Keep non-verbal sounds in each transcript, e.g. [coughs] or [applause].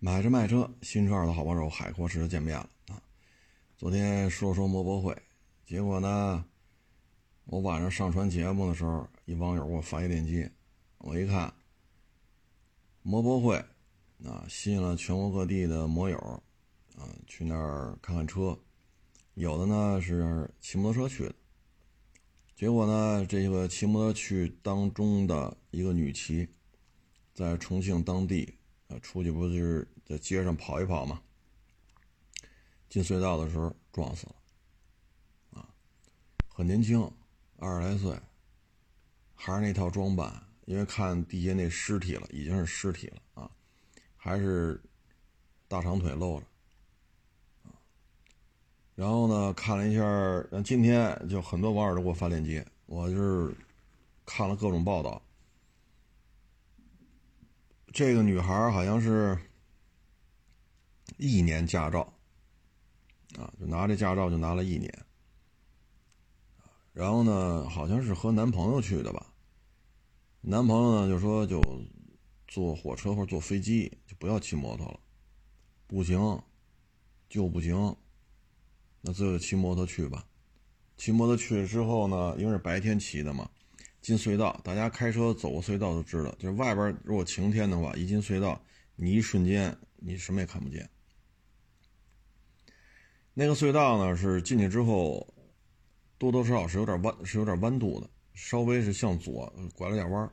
买车卖车，新车二的好帮手，海阔试车见面了啊！昨天说说摩博会，结果呢，我晚上上传节目的时候，一网友给我发一链接，我一看，摩博会啊，吸引了全国各地的摩友啊，去那儿看看车，有的呢是骑摩托车去的，结果呢，这个骑摩托去当中的一个女骑，在重庆当地。啊，出去不就是在街上跑一跑吗？进隧道的时候撞死了，啊，很年轻，二十来岁，还是那套装扮，因为看地下那尸体了，已经是尸体了啊，还是大长腿露着，然后呢，看了一下，今天就很多网友都给我发链接，我就是看了各种报道。这个女孩好像是一年驾照，啊，就拿这驾照就拿了一年，然后呢，好像是和男朋友去的吧，男朋友呢就说就坐火车或者坐飞机，就不要骑摩托了，不行，就不行，那最后骑摩托去吧，骑摩托去了之后呢，因为是白天骑的嘛。进隧道，大家开车走过隧道都知道，就是外边如果晴天的话，一进隧道，你一瞬间你什么也看不见。那个隧道呢，是进去之后多多少少是有点弯，是有点弯度的，稍微是向左拐了点弯，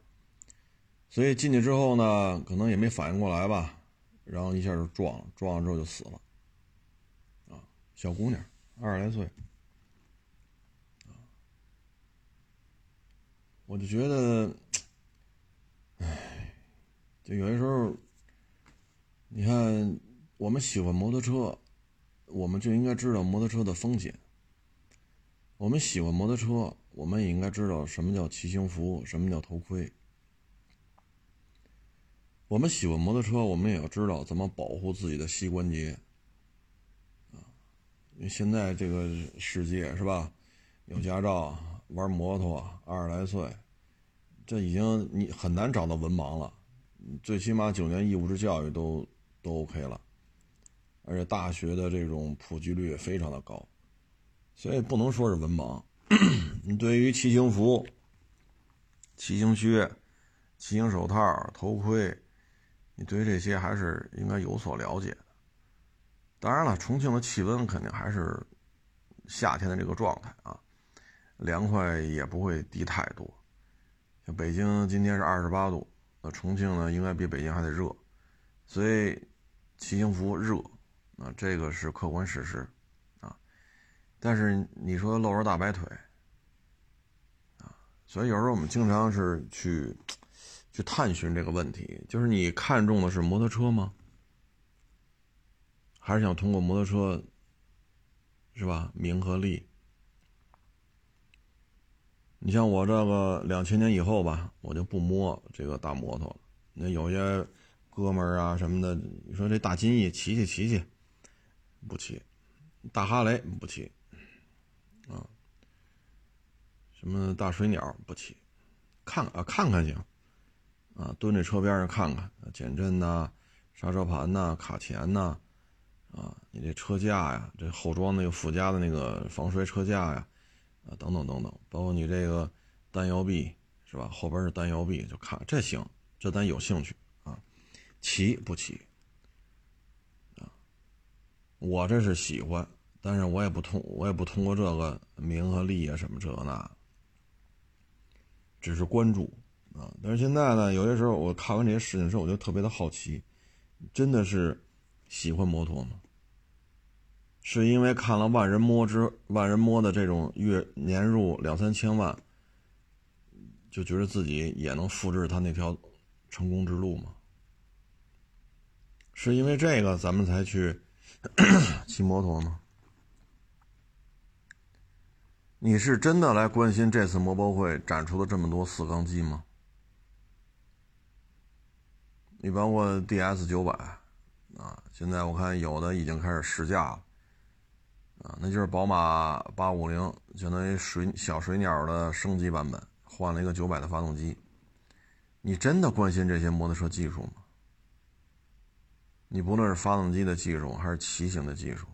所以进去之后呢，可能也没反应过来吧，然后一下就撞了，撞了之后就死了。啊，小姑娘，二十来岁。我就觉得，唉，就有些时候，你看，我们喜欢摩托车，我们就应该知道摩托车的风险。我们喜欢摩托车，我们也应该知道什么叫骑行服，什么叫头盔。我们喜欢摩托车，我们也要知道怎么保护自己的膝关节。啊，因为现在这个世界是吧，有驾照。玩摩托，二十来岁，这已经你很难找到文盲了。最起码九年义务制教育都都 OK 了，而且大学的这种普及率也非常的高，所以不能说是文盲。[clears throat] 你对于骑行服、骑行靴、骑行手套、头盔，你对于这些还是应该有所了解的。当然了，重庆的气温肯定还是夏天的这个状态啊。凉快也不会低太多，像北京今天是二十八度，那重庆呢应该比北京还得热，所以骑行服热，啊，这个是客观事实，啊，但是你说露着大白腿，啊，所以有时候我们经常是去去探寻这个问题，就是你看中的是摩托车吗？还是想通过摩托车，是吧？名和利。你像我这个两千年以后吧，我就不摸这个大摩托了。那有些哥们儿啊什么的，你说这大金翼骑骑骑骑，不骑；大哈雷不骑，啊，什么大水鸟不骑，看啊看看行，啊蹲在车边上看看，减震呐、刹车盘呐、卡钳呐，啊你这车架呀，这后装那个附加的那个防摔车架呀。啊，等等等等，包括你这个单摇臂是吧？后边是单摇臂，就看这行，这咱有兴趣啊。骑不骑？啊，我这是喜欢，但是我也不通，我也不通过这个名和利啊什么这个那，只是关注啊。但是现在呢，有些时候我看完这些事情之后，我就特别的好奇，真的是喜欢摩托吗？是因为看了万人摸之万人摸的这种月年入两三千万，就觉得自己也能复制他那条成功之路吗？是因为这个咱们才去 [coughs] 骑摩托吗？你是真的来关心这次摩博会展出的这么多四缸机吗？你包括 DS 九百啊，现在我看有的已经开始试驾了。啊，那就是宝马八五零，相当于水小水鸟的升级版本，换了一个九百的发动机。你真的关心这些摩托车技术吗？你不论是发动机的技术还是骑行的技术，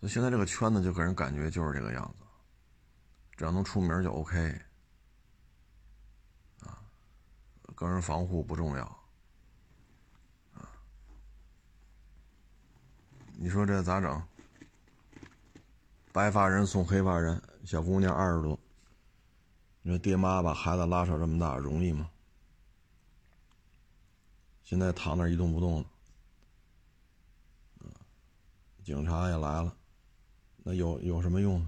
所以现在这个圈子就给人感觉就是这个样子，只要能出名就 OK。啊，个人防护不重要。你说这咋整？白发人送黑发人，小姑娘二十多，你说爹妈把孩子拉扯这么大容易吗？现在躺那一动不动的，警察也来了，那有有什么用？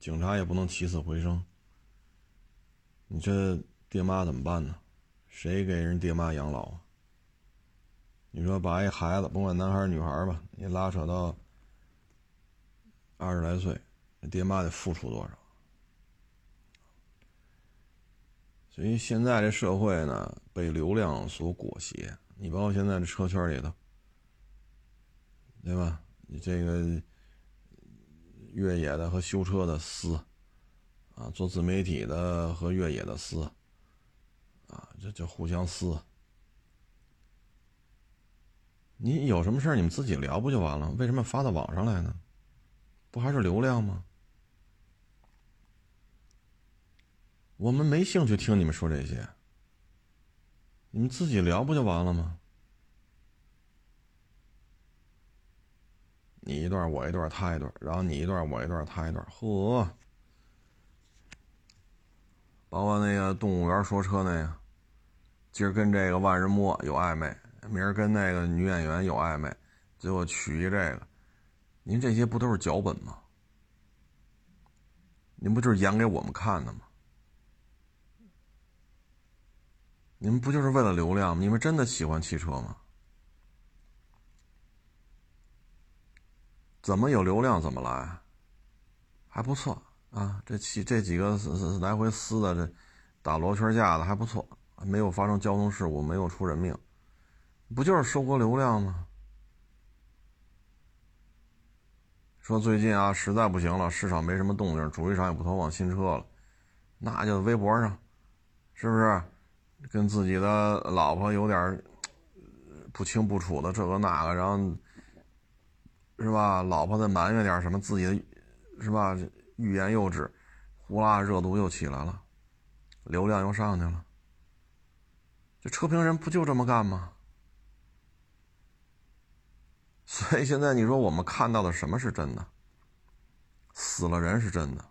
警察也不能起死回生。你这爹妈怎么办呢？谁给人爹妈养老啊？你说把一孩子，甭管男孩女孩吧，你拉扯到。二十来岁，爹妈得付出多少？所以现在这社会呢，被流量所裹挟。你包括现在这车圈里头，对吧？你这个越野的和修车的撕，啊，做自媒体的和越野的撕，啊，这这互相撕。你有什么事儿，你们自己聊不就完了？为什么发到网上来呢？不还是流量吗？我们没兴趣听你们说这些，你们自己聊不就完了吗？你一段我一段他一段，然后你一段我一段他一段，嚯！包括那个动物园说车那个，今儿跟这个万人摸有暧昧，明儿跟那个女演员有暧昧，最后娶一这个。您这些不都是脚本吗？您不就是演给我们看的吗？你们不就是为了流量吗？你们真的喜欢汽车吗？怎么有流量怎么来，还不错啊！这汽这几个来回撕的这打螺圈架的还不错，没有发生交通事故，没有出人命，不就是收割流量吗？说最近啊，实在不行了，市场没什么动静，主机厂也不投放新车了，那就微博上，是不是？跟自己的老婆有点不清不楚的这个那个，然后是吧？老婆再埋怨点什么，自己的是吧？欲言又止，呼啦，热度又起来了，流量又上去了。这车评人不就这么干吗？所以现在你说我们看到的什么是真的？死了人是真的。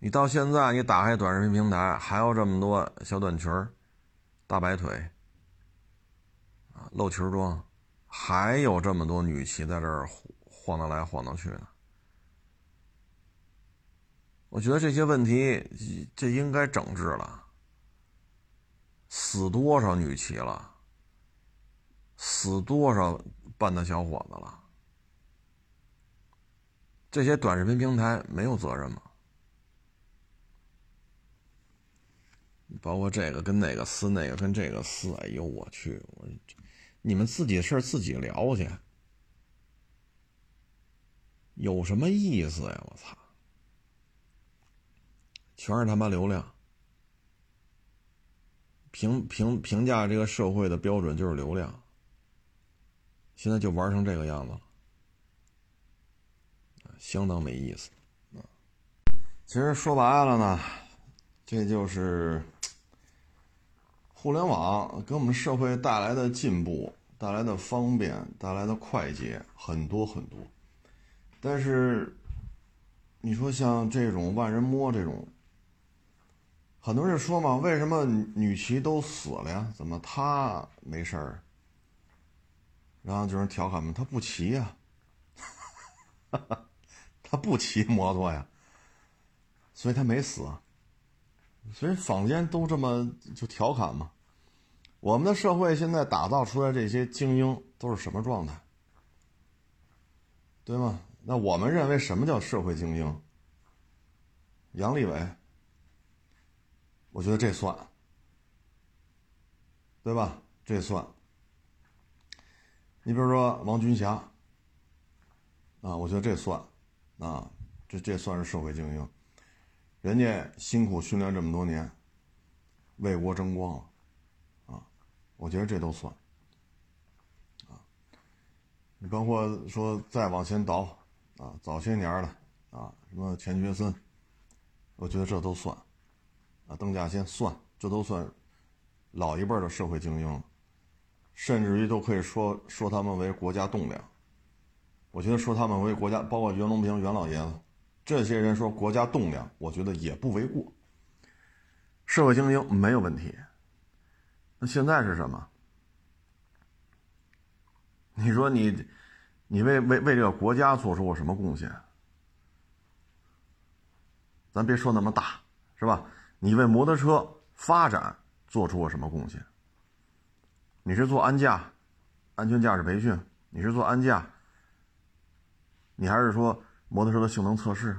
你到现在你打开短视频平台，还有这么多小短裙大白腿，啊，露裙装，还有这么多女骑在这儿晃荡来晃荡去的。我觉得这些问题这应该整治了。死多少女骑了？死多少半大小伙子了？这些短视频平台没有责任吗？包括这个跟那个撕，那个跟这个撕，哎呦我去！我你们自己的事自己聊去，有什么意思呀？我操！全是他妈流量，评评评价这个社会的标准就是流量。现在就玩成这个样子了，相当没意思。其实说白了呢，这就是互联网给我们社会带来的进步、带来的方便、带来的快捷很多很多。但是，你说像这种万人摸这种，很多人说嘛，为什么女骑都死了呀？怎么他没事儿？然后就是调侃嘛，他不骑呀，他不骑摩托呀，所以他没死。所以坊间都这么就调侃嘛。我们的社会现在打造出来这些精英都是什么状态？对吗？那我们认为什么叫社会精英？杨利伟，我觉得这算，对吧？这算。你比如说王军霞，啊，我觉得这算，啊，这这算是社会精英，人家辛苦训练这么多年，为国争光，啊，我觉得这都算。啊，你包括说再往前倒，啊，早些年的，啊，什么钱学森，我觉得这都算。啊，邓稼先算，这都算老一辈的社会精英了，甚至于都可以说说他们为国家栋梁。我觉得说他们为国家，包括袁隆平袁老爷子，这些人说国家栋梁，我觉得也不为过。社会精英没有问题。那现在是什么？你说你，你为为为这个国家做出过什么贡献？咱别说那么大，是吧？你为摩托车发展做出过什么贡献？你是做安驾、安全驾驶培训？你是做安驾？你还是说摩托车的性能测试？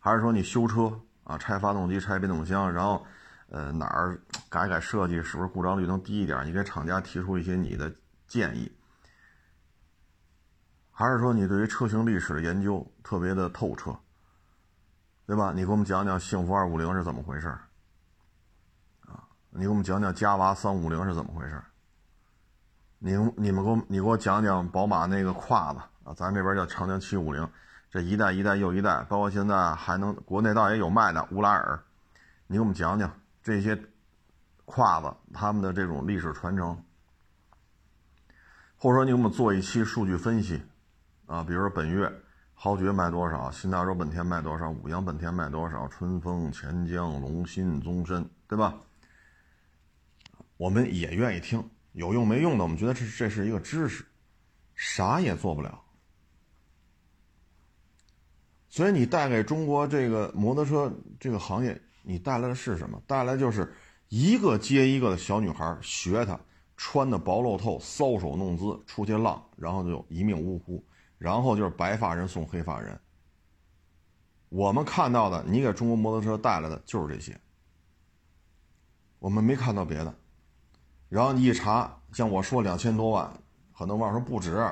还是说你修车啊？拆发动机、拆变速箱，然后呃哪儿改改设计，是不是故障率能低一点？你给厂家提出一些你的建议？还是说你对于车型历史的研究特别的透彻？对吧？你给我们讲讲幸福二五零是怎么回事？你给我们讲讲嘉娃三五零是怎么回事？你你们给我你给我讲讲宝马那个胯子啊，咱这边叫长江七五零，这一代一代又一代，包括现在还能国内倒也有卖的乌拉尔，你给我们讲讲这些胯子他们的这种历史传承，或者说你给我们做一期数据分析啊，比如说本月豪爵卖多少，新大洲本田卖多少，五羊本田卖多少，春风、钱江、龙鑫、宗申，对吧？我们也愿意听，有用没用的，我们觉得这这是一个知识，啥也做不了。所以你带给中国这个摩托车这个行业，你带来的是什么？带来就是一个接一个的小女孩学他，穿的薄露透，搔首弄姿出去浪，然后就一命呜呼，然后就是白发人送黑发人。我们看到的，你给中国摩托车带来的就是这些，我们没看到别的。然后你一查，像我说两千多万，很多网友说不止，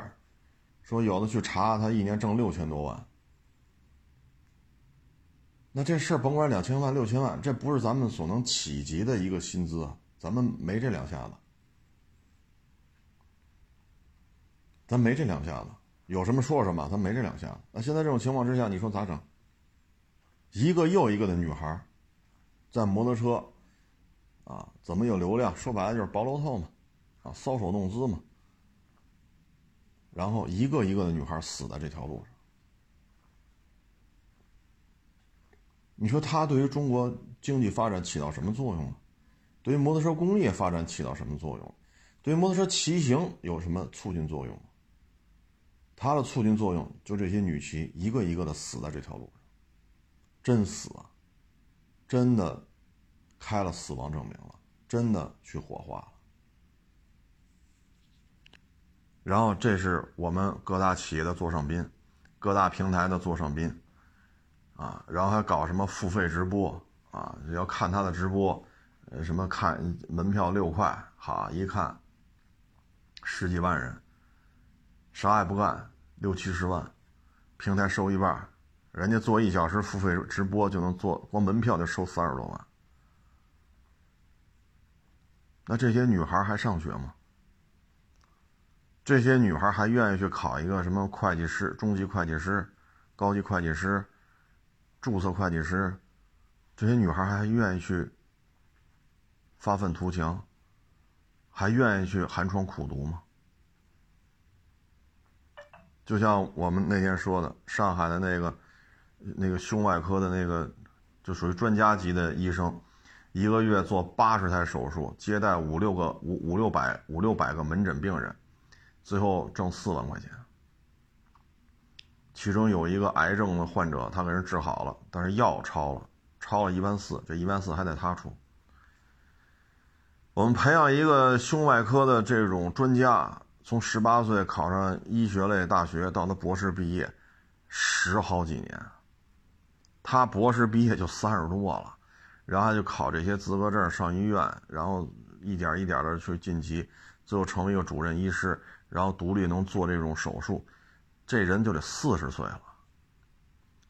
说有的去查他一年挣六千多万。那这事儿甭管两千万六千万，这不是咱们所能企及的一个薪资啊，咱们没这两下子，咱没这两下子，有什么说什么，咱没这两下子。那现在这种情况之下，你说咋整？一个又一个的女孩，在摩托车。啊，怎么有流量？说白了就是薄楼透嘛，啊，搔首弄姿嘛。然后一个一个的女孩死在这条路上。你说他对于中国经济发展起到什么作用呢？对于摩托车工业发展起到什么作用？对于摩托车骑行有什么促进作用？它的促进作用就这些女骑一个一个的死在这条路上，真死啊，真的。开了死亡证明了，真的去火化了。然后这是我们各大企业的座上宾，各大平台的座上宾，啊，然后还搞什么付费直播啊？要看他的直播，呃，什么看门票六块，好一看，十几万人，啥也不干，六七十万，平台收一半，人家做一小时付费直播就能做，光门票就收三十多万。那这些女孩还上学吗？这些女孩还愿意去考一个什么会计师、中级会计师、高级会计师、注册会计师？这些女孩还愿意去发愤图强，还愿意去寒窗苦读吗？就像我们那天说的，上海的那个那个胸外科的那个，就属于专家级的医生。一个月做八十台手术，接待五六个五五六百五六百个门诊病人，最后挣四万块钱。其中有一个癌症的患者，他给人治好了，但是药超了，超了一万四，这一万四还得他出。我们培养一个胸外科的这种专家，从十八岁考上医学类大学，到他博士毕业，十好几年。他博士毕业就三十多了。然后就考这些资格证，上医院，然后一点一点的去晋级，最后成为一个主任医师，然后独立能做这种手术，这人就得四十岁了。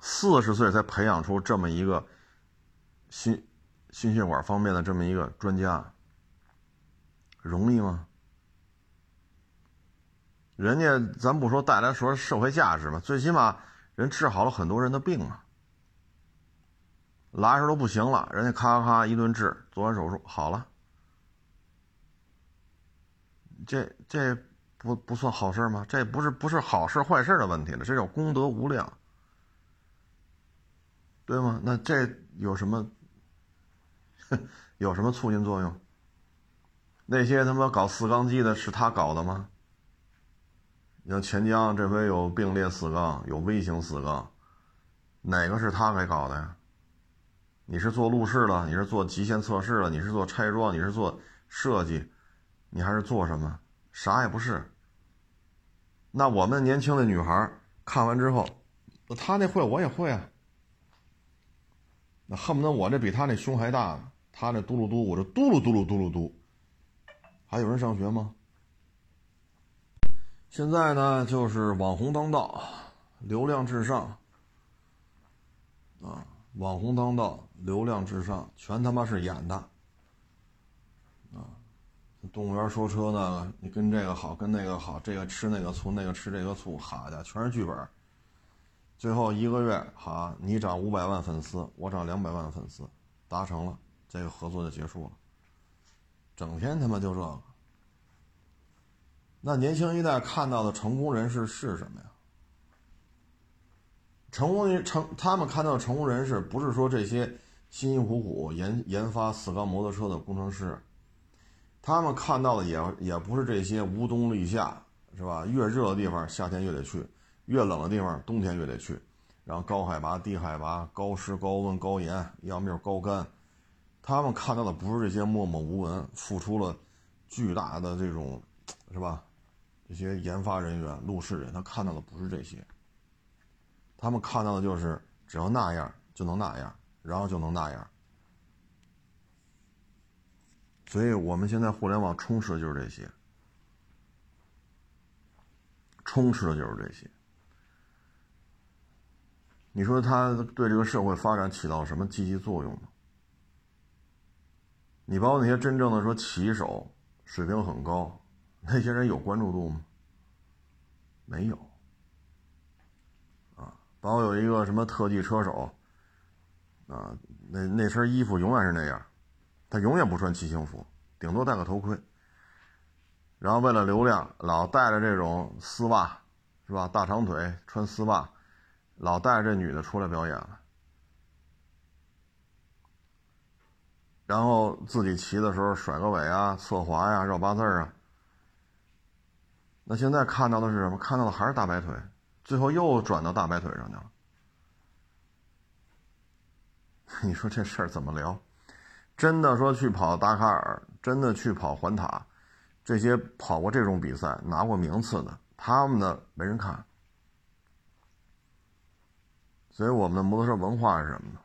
四十岁才培养出这么一个心心血管方面的这么一个专家，容易吗？人家咱不说带来说社会价值吧，最起码人治好了很多人的病啊。拉着都不行了，人家咔咔咔一顿治，做完手术好了。这这不不算好事吗？这不是不是好事坏事的问题了，这叫功德无量，对吗？那这有什么 [laughs] 有什么促进作用？那些他妈搞四缸机的是他搞的吗？你像钱江这回有并列四缸，有微型四缸，哪个是他给搞的呀？你是做路试了，你是做极限测试了，你是做拆装，你是做设计，你还是做什么？啥也不是。那我们年轻的女孩看完之后，他那会我也会啊，那恨不得我这比他那胸还大呢，他那嘟噜嘟，我这嘟噜嘟噜嘟噜嘟，还有人上学吗？现在呢，就是网红当道，流量至上，啊，网红当道，流量至上，全他妈是演的，啊，动物园说车呢，你跟这个好，跟那个好，这个吃那个醋，那个吃这个醋，好的，全是剧本。最后一个月，好，你涨五百万粉丝，我涨两百万粉丝，达成了，这个合作就结束了。整天他妈就这个。那年轻一代看到的成功人士是什么呀？成功人成，他们看到的成功人士不是说这些辛辛苦苦研研发四缸摩托车的工程师，他们看到的也也不是这些无冬立夏，是吧？越热的地方夏天越得去，越冷的地方冬天越得去，然后高海拔、低海拔、高湿、高温、高盐，要么就是高干，他们看到的不是这些默默无闻付出了巨大的这种，是吧？这些研发人员、路试人，他看到的不是这些，他们看到的就是只要那样就能那样，然后就能那样。所以我们现在互联网充斥的就是这些，充斥的就是这些。你说他对这个社会发展起到什么积极作用吗？你包括那些真正的说骑手，水平很高。那些人有关注度吗？没有，啊，包括有一个什么特技车手，啊，那那身衣服永远是那样，他永远不穿骑行服，顶多戴个头盔，然后为了流量，老带着这种丝袜，是吧？大长腿穿丝袜，老带着这女的出来表演了，然后自己骑的时候甩个尾啊，侧滑呀，绕八字啊。那现在看到的是什么？看到的还是大白腿，最后又转到大白腿上去了。[laughs] 你说这事儿怎么聊？真的说去跑达喀尔，真的去跑环塔，这些跑过这种比赛拿过名次的，他们的没人看。所以我们的摩托车文化是什么呢？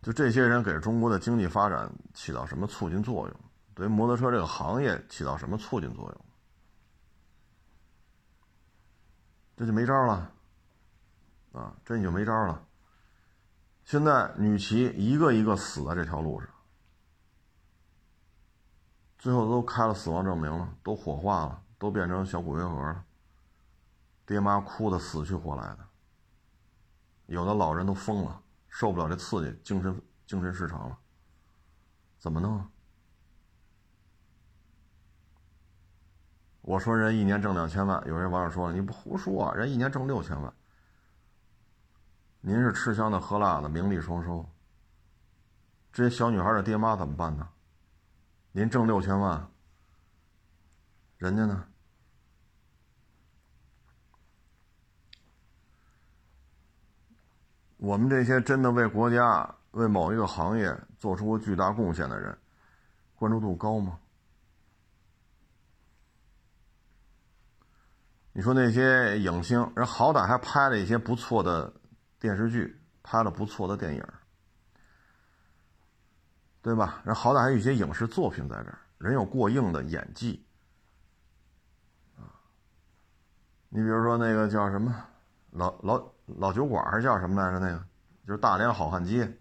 就这些人给中国的经济发展起到什么促进作用？对摩托车这个行业起到什么促进作用？这就没招了，啊，这你就没招了。现在女骑一个一个死在这条路上，最后都开了死亡证明了，都火化了，都变成小骨灰盒了。爹妈哭的死去活来的，有的老人都疯了，受不了这刺激，精神精神失常了，怎么弄？我说人一年挣两千万，有人网友说了你不胡说，人一年挣六千万。您是吃香的喝辣的，名利双收。这些小女孩的爹妈怎么办呢？您挣六千万，人家呢？我们这些真的为国家、为某一个行业做出过巨大贡献的人，关注度高吗？你说那些影星，人好歹还拍了一些不错的电视剧，拍了不错的电影，对吧？人好歹还有一些影视作品在这儿，人有过硬的演技啊。你比如说那个叫什么老老老酒馆，还是叫什么来着？那个就是大连好汉街，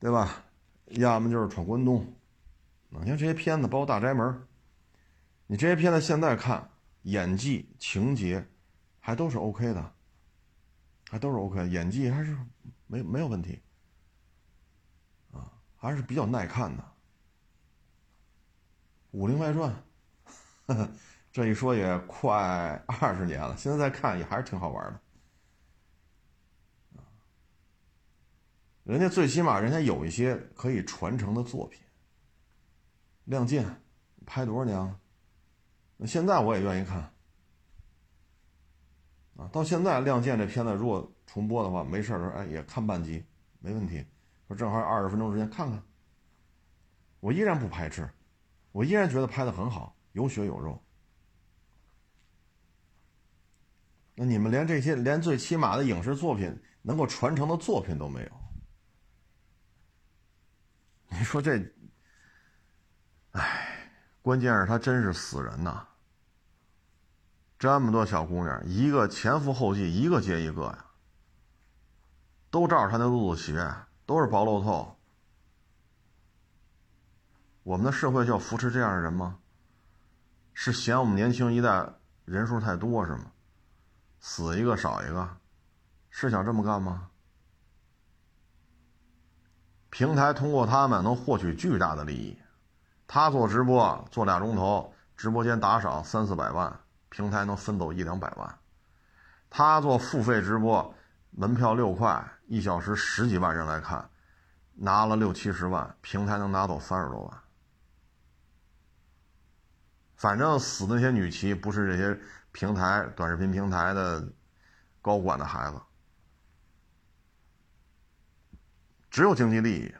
对吧？要么就是闯关东，你看这些片子，包括《大宅门》，你这些片子现在看，演技、情节还都是 OK 的，还都是 OK，演技还是没没有问题，啊，还是比较耐看的。《武林外传》，[laughs] 这一说也快二十年了，现在再看也还是挺好玩的。人家最起码人家有一些可以传承的作品，《亮剑》拍多少年了？那现在我也愿意看啊！到现在，《亮剑》这片子如果重播的话，没事的时候哎也看半集没问题。说正好二十分钟时间看看，我依然不排斥，我依然觉得拍的很好，有血有肉。那你们连这些连最起码的影视作品能够传承的作品都没有。你说这，哎，关键是他真是死人呐！这么多小姑娘，一个前赴后继，一个接一个呀，都照着他那路子学，都是薄露透。我们的社会就要扶持这样的人吗？是嫌我们年轻一代人数太多是吗？死一个少一个，是想这么干吗？平台通过他们能获取巨大的利益，他做直播做俩钟头，直播间打赏三四百万，平台能分走一两百万；他做付费直播，门票六块，一小时十几万人来看，拿了六七十万，平台能拿走三十多万。反正死那些女骑不是这些平台短视频平台的高管的孩子。只有经济利益，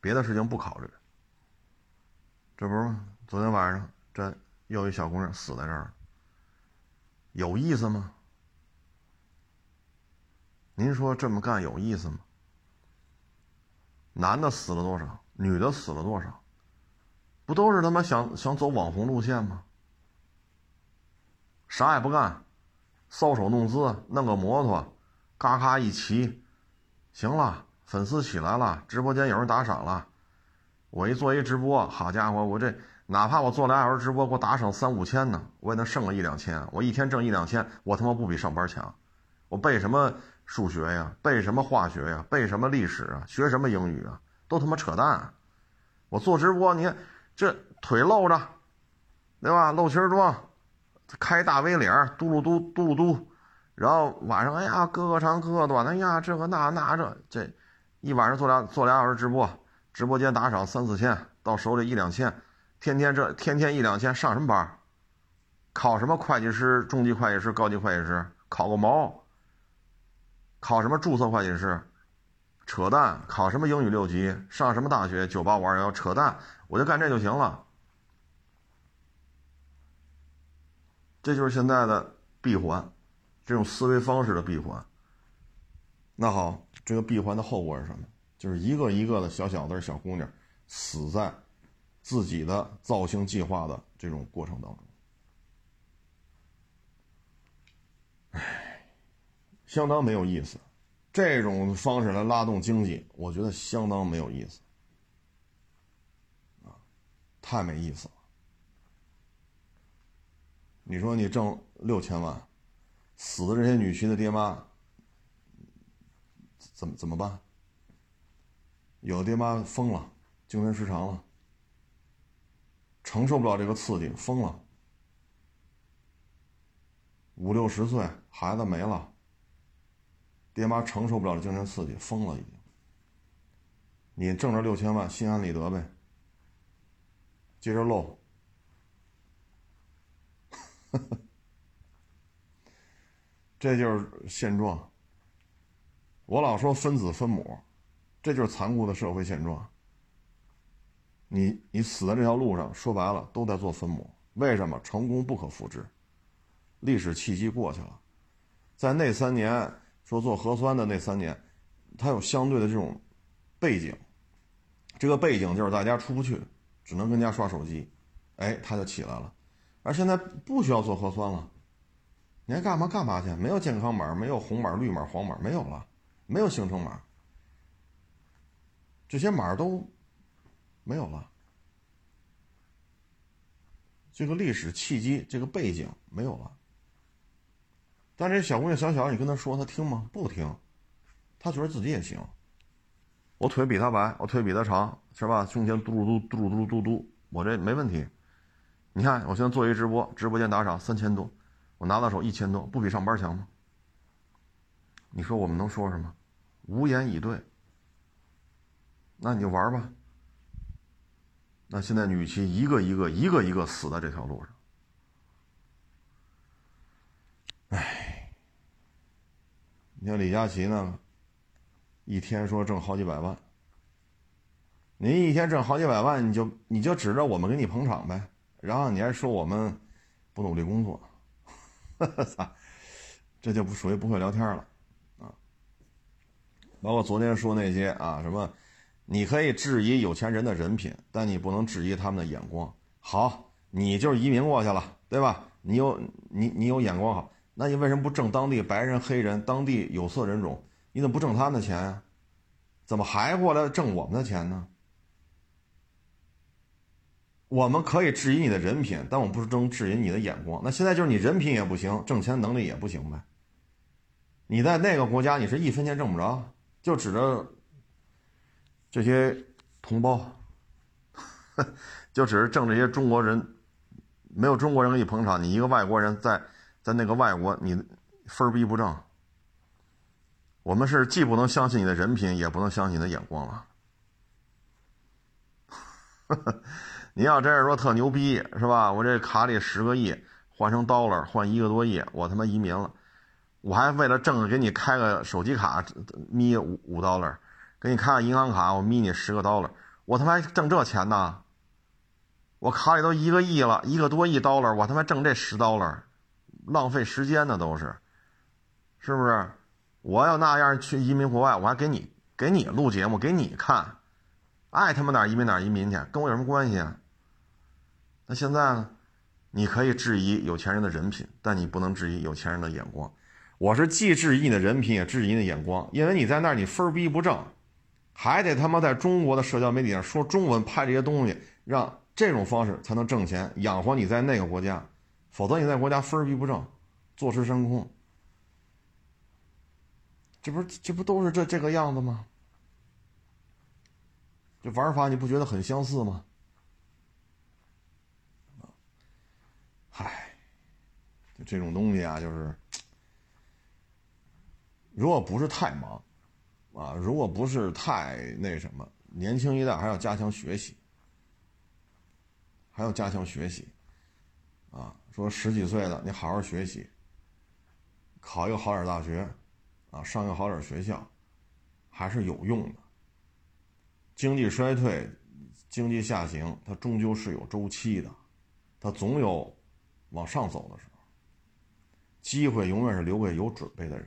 别的事情不考虑。这不是吗？昨天晚上这又一小姑娘死在这儿，有意思吗？您说这么干有意思吗？男的死了多少？女的死了多少？不都是他妈想想走网红路线吗？啥也不干，搔首弄姿，弄个摩托，嘎嘎一骑。行了，粉丝起来了，直播间有人打赏了。我一做一直播，好家伙，我这哪怕我做俩小时直播，给我打赏三五千呢，我也能剩个一两千。我一天挣一两千，我他妈不比上班强。我背什么数学呀？背什么化学呀？背什么历史啊？学什么英语啊？都他妈扯淡。我做直播，你看这腿露着，对吧？露脐装，开大 V 领，嘟噜嘟嘟噜嘟。然后晚上，哎呀，哥哥长，哥哥短，哎呀，这个那那这这，一晚上做俩做俩小时直播，直播间打赏三四千，到手里一两千，天天这天天一两千，上什么班？考什么会计师、中级会计师、高级会计师？考个毛？考什么注册会计师？扯淡！考什么英语六级？上什么大学？九八五二幺？扯淡！我就干这就行了。这就是现在的闭环。这种思维方式的闭环，那好，这个闭环的后果是什么？就是一个一个的小小子、小姑娘死在自己的造星计划的这种过程当中，唉，相当没有意思。这种方式来拉动经济，我觉得相当没有意思，啊，太没意思了。你说你挣六千万？死的这些女婿的爹妈，怎么怎么办？有的爹妈疯了，精神失常了，承受不了这个刺激，疯了。五六十岁，孩子没了，爹妈承受不了这精神刺激，疯了已经。你挣着六千万，心安理得呗，接着漏。[laughs] 这就是现状。我老说分子分母，这就是残酷的社会现状。你你死在这条路上，说白了都在做分母。为什么成功不可复制？历史契机过去了，在那三年说做核酸的那三年，它有相对的这种背景。这个背景就是大家出不去，只能跟家刷手机，哎，它就起来了。而现在不需要做核酸了。你爱干嘛干嘛去？没有健康码，没有红码、绿码、黄码，没有了，没有行程码，这些码都没有了。这个历史契机，这个背景没有了。但这小姑娘小小，你跟她说，她听吗？不听，她觉得自己也行。我腿比她白，我腿比她长，是吧？胸前嘟噜嘟嘟噜嘟嘟嘟嘟，我这没问题。你看，我现在做一直播，直播间打赏三千多，我拿到手一千多，不比上班强吗？你说我们能说什么？无言以对。那你就玩吧。那现在女骑一个一个一个一个死在这条路上，哎，你像李佳琦呢，一天说挣好几百万，您一天挣好几百万，你就你就指着我们给你捧场呗，然后你还说我们不努力工作，哈哈，这就不属于不会聊天了啊。包括昨天说那些啊什么。你可以质疑有钱人的人品，但你不能质疑他们的眼光。好，你就是移民过去了，对吧？你有你你有眼光好，那你为什么不挣当地白人、黑人、当地有色人种？你怎么不挣他们的钱呀？怎么还过来挣我们的钱呢？我们可以质疑你的人品，但我不是能质疑你的眼光。那现在就是你人品也不行，挣钱能力也不行呗？你在那个国家，你是一分钱挣不着，就指着。这些同胞，就只是挣这些中国人，没有中国人给你捧场，你一个外国人在在那个外国，你分儿逼不挣。我们是既不能相信你的人品，也不能相信你的眼光了。[laughs] 你要真是说特牛逼，是吧？我这卡里十个亿换成 dollar 换一个多亿，我他妈移民了，我还为了挣给你开个手机卡，眯五五 dollar。给你看看银行卡，我眯你十个刀了，我他妈挣这钱呢？我卡里都一个亿了，一个多亿刀了，我他妈挣这十刀了，浪费时间呢都是，是不是？我要那样去移民国外，我还给你给你录节目给你看，爱他妈哪移民哪移民去，跟我有什么关系啊？那现在呢？你可以质疑有钱人的人品，但你不能质疑有钱人的眼光。我是既质疑你的人品，也质疑你的眼光，因为你在那儿你分逼不正。还得他妈在中国的社交媒体上说中文，拍这些东西，让这种方式才能挣钱养活你在那个国家，否则你在国家分儿逼不正，坐吃山空。这不是这不都是这这个样子吗？这玩法你不觉得很相似吗？嗨，就这种东西啊，就是 [tsk] 如果不是太忙。啊，如果不是太那什么，年轻一代还要加强学习，还要加强学习，啊，说十几岁的你好好学习，考一个好点大学，啊，上一个好点学校，还是有用的。经济衰退、经济下行，它终究是有周期的，它总有往上走的时候。机会永远是留给有准备的人。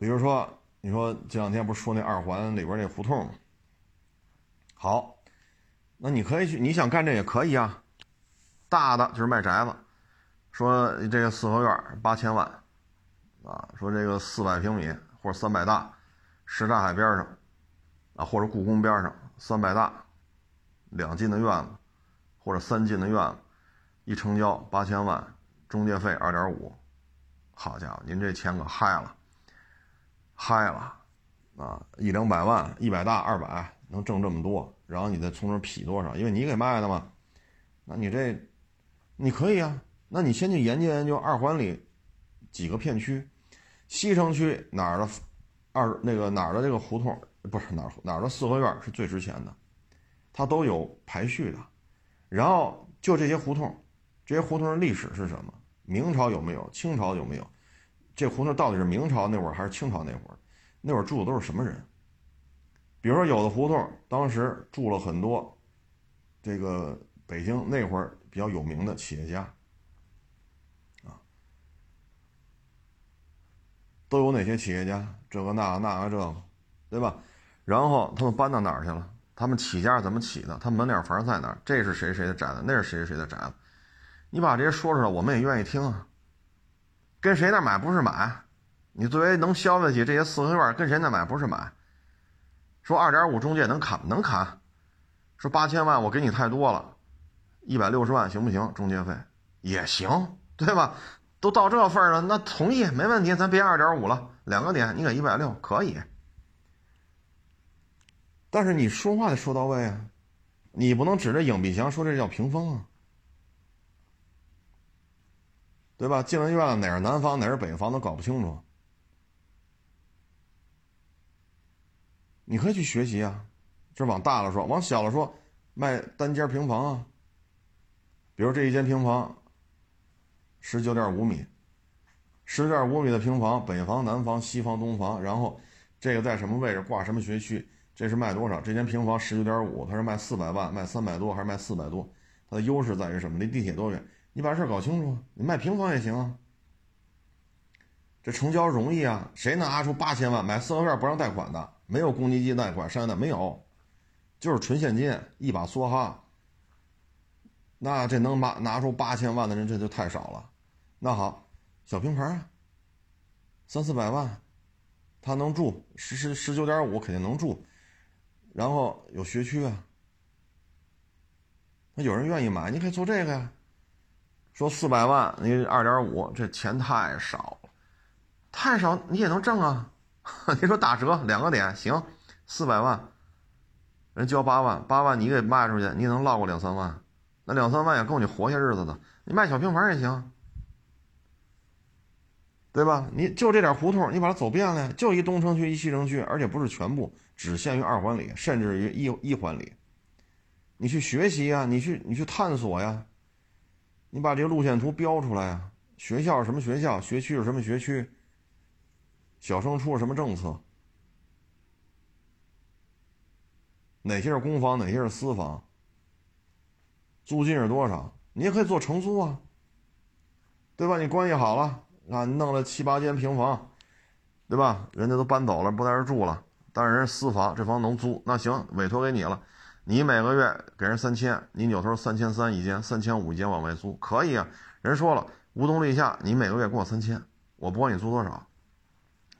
比如说，你说这两天不是说那二环里边那胡同吗？好，那你可以去，你想干这也可以啊。大的就是卖宅子，说这个四合院八千万，啊，说这个四百平米或者三百大，什刹海边上，啊，或者故宫边上三百大，两进的院子，或者三进的院子，一成交八千万，中介费二点五，好家伙，您这钱可嗨了。嗨了，啊，一两百万，一百大二百能挣这么多，然后你再从这劈多少？因为你给卖的嘛，那你这，你可以啊。那你先去研究研究二环里几个片区，西城区哪儿的二那个哪儿的这个胡同不是哪儿哪儿的四合院是最值钱的，它都有排序的。然后就这些胡同，这些胡同的历史是什么？明朝有没有？清朝有没有？这胡同到底是明朝那会儿还是清朝那会儿？那会儿住的都是什么人？比如说，有的胡同当时住了很多这个北京那会儿比较有名的企业家，啊，都有哪些企业家？这个那个那个这个，对吧？然后他们搬到哪儿去了？他们起家怎么起的？他们门脸房在哪儿？这是谁谁的宅子？那是谁谁的宅子？你把这些说出来，我们也愿意听啊。跟谁那买不是买，你作为能消费起这些四合院，跟谁那买不是买，说二点五中介能砍能砍，说八千万我给你太多了，一百六十万行不行？中介费也行，对吧？都到这份儿了，那同意没问题，咱别二点五了，两个点你给一百六可以。但是你说话得说到位啊，你不能指着影壁墙说这叫屏风啊，对吧？进了院哪是南方哪是北方都搞不清楚。你可以去学习啊，这往大了说，往小了说，卖单间平房啊。比如这一间平房，十九点五米，十九点五米的平房，北房、南房、西房、东房，然后这个在什么位置，挂什么学区。这是卖多少？这间平房十九点五，它是卖四百万，卖三百多还是卖四百多？它的优势在于什么？离地铁多远？你把事搞清楚，你卖平房也行啊。这成交容易啊，谁拿出八千万买四合院不让贷款的？没有公积金贷款、商业贷没有，就是纯现金，一把梭哈。那这能拿拿出八千万的人，这就太少了。那好，小平房啊，三四百万，他能住十十十九点五，肯定能住。然后有学区啊，那有人愿意买，你可以做这个呀。说四百万，你二点五，这钱太少，太少你也能挣啊。[laughs] 你说打折两个点行，四百万，人交八万，八万你给卖出去，你能落过两三万，那两三万也够你活些日子的。你卖小平房也行，对吧？你就这点胡同，你把它走遍了，就一东城区，一西城区，而且不是全部。只限于二环里，甚至于一一环里，你去学习呀，你去你去探索呀，你把这个路线图标出来啊。学校是什么学校？学区是什么学区？小升初是什么政策？哪些是公房？哪些是私房？租金是多少？你也可以做承租啊，对吧？你关系好了啊，你弄了七八间平房，对吧？人家都搬走了，不在这住了。但是人私房，这房能租，那行，委托给你了，你每个月给人三千，你扭头三千三一间，三千五一间往外租，可以啊。人说了，无冬立夏，你每个月给我三千，我不管你租多少，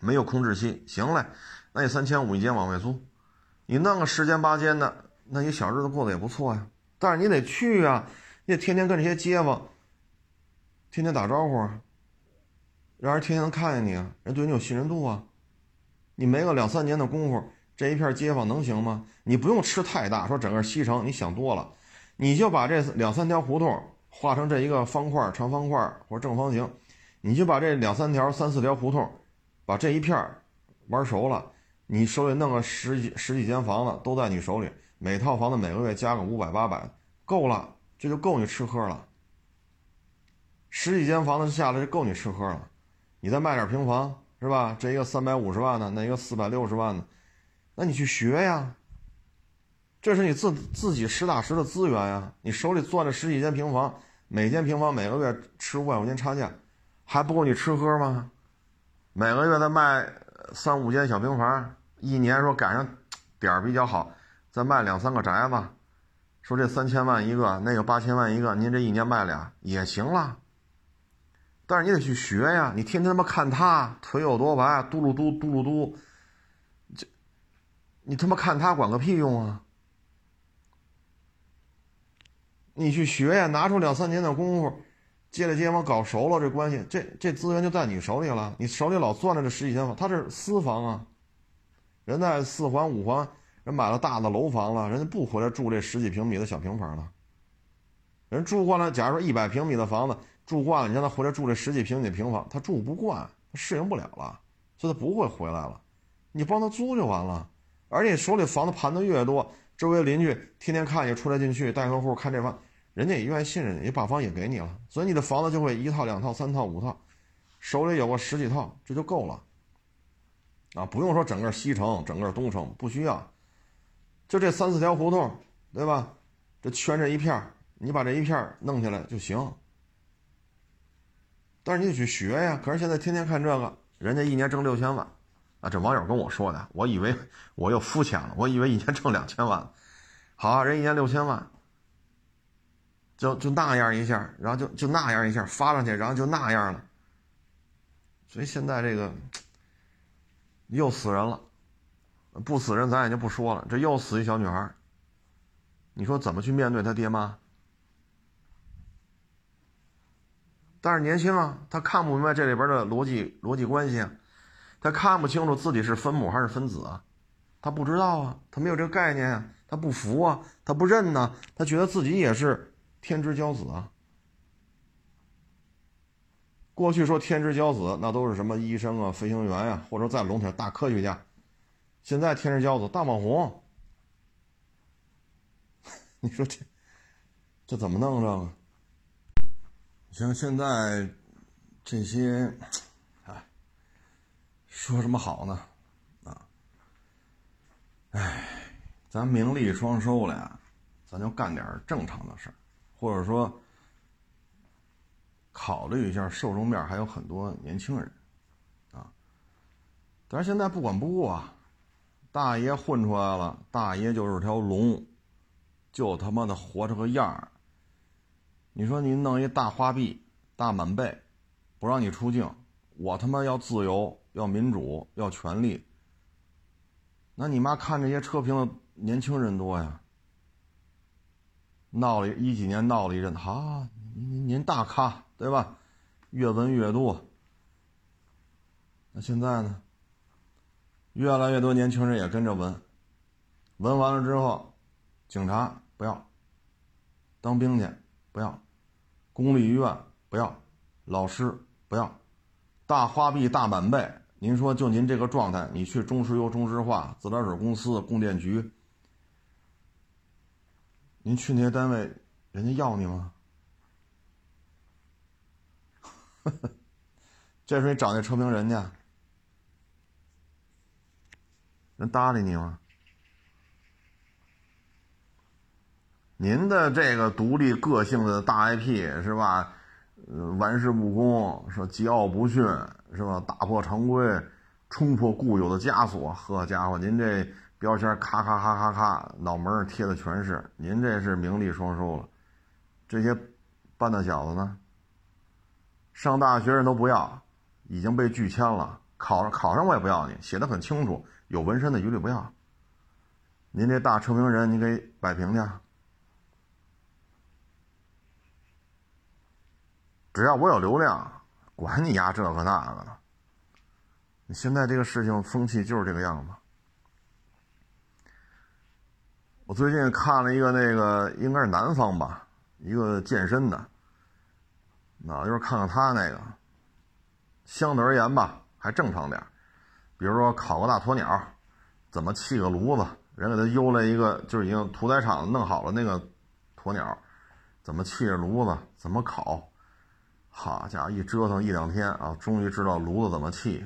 没有空置期，行嘞，那你三千五一间往外租，你弄个十间八间的，那你小日子过得也不错呀。但是你得去啊，你得天天跟这些街坊，天天打招呼啊，让人天天能看见你啊，人对你有信任度啊。你没个两三年的功夫，这一片街坊能行吗？你不用吃太大，说整个西城，你想多了，你就把这两三条胡同画成这一个方块、长方块或者正方形，你就把这两三条、三四条胡同，把这一片玩熟了，你手里弄个十几十几间房子都在你手里，每套房子每个月加个五百八百，够了，这就够你吃喝了。十几间房子下来就够你吃喝了，你再卖点平房。是吧？这一个三百五十万的，那一个四百六十万的，那你去学呀。这是你自自己实打实的资源呀。你手里攥着十几间平房，每间平房每个月吃五百块钱差价，还不够你吃喝吗？每个月再卖三五间小平房，一年说赶上点儿比较好，再卖两三个宅子，说这三千万一个，那个八千万一个，您这一年卖俩也行了。但是你得去学呀！你天天他妈看他腿有多白，嘟噜嘟嘟噜嘟，你他妈看他管个屁用啊！你去学呀，拿出两三年的功夫，接着街坊搞熟了，这关系，这这资源就在你手里了。你手里老攥着这十几间房，他是私房啊，人在四环五环，人买了大的楼房了，人家不回来住这十几平米的小平房了，人住惯了，假如说一百平米的房子。住惯了，你让他回来住这十几平米的平房，他住不惯，他适应不了了，所以他不会回来了。你帮他租就完了，而且手里房子盘的越多，周围邻居天天看也出来进去带客户看这房，人家也愿意信任你，也把房也给你了，所以你的房子就会一套、两套、三套、五套，手里有个十几套，这就够了。啊，不用说整个西城、整个东城，不需要，就这三四条胡同，对吧？这圈这一片，你把这一片弄下来就行。但是你得去学呀！可是现在天天看这个，人家一年挣六千万，啊，这网友跟我说的，我以为我又肤浅了，我以为一年挣两千万，好，人一年六千万，就就那样一下，然后就就那样一下发上去，然后就那样了，所以现在这个又死人了，不死人咱也就不说了，这又死一小女孩，你说怎么去面对他爹妈？但是年轻啊，他看不明白这里边的逻辑逻辑关系啊，他看不清楚自己是分母还是分子啊，他不知道啊，他没有这个概念啊，他不服啊，他不认呢，他觉得自己也是天之骄子啊。过去说天之骄子，那都是什么医生啊、飞行员呀，或者再笼统大科学家。现在天之骄子大网红，[laughs] 你说这这怎么弄着？像现在这些，说什么好呢？啊，哎，咱名利双收了呀，咱就干点正常的事儿，或者说考虑一下受众面还有很多年轻人，啊，但是现在不管不顾啊，大爷混出来了，大爷就是条龙，就他妈的活着个样儿。你说你弄一大花臂、大满背，不让你出境，我他妈要自由、要民主、要权利。那你妈看这些车评的年轻人多呀，闹了一几年闹了一阵，哈，您您大咖对吧？越闻越多。那现在呢？越来越多年轻人也跟着闻，闻完了之后，警察不要，当兵去。不要，公立医院不要，老师不要，大花臂大满背。您说就您这个状态，你去中石油、中石化、自来水公司、供电局，您去那些单位，人家要你吗？[laughs] 这时候你找那车评人去，人搭理你吗？您的这个独立个性的大 IP 是吧？呃，玩世不恭，说桀骜不驯是吧？打破常规，冲破固有的枷锁。呵家伙，您这标签咔咔咔咔咔，脑门上贴的全是，您这是名利双收了。这些半大小子呢？上大学人都不要，已经被拒签了。考上考上我也不要你，写的很清楚，有纹身的一律不要。您这大车评人，你给摆平去。只要我有流量，管你丫这个那个的。你现在这个事情风气就是这个样子。我最近看了一个那个，应该是南方吧，一个健身的，那就是看看他那个，相对而言吧，还正常点比如说烤个大鸵鸟，怎么砌个炉子，人给他邮来一个，就是已经屠宰场弄好了那个鸵鸟，怎么砌着炉子，怎么烤。好家伙，一折腾一两天啊，终于知道炉子怎么砌，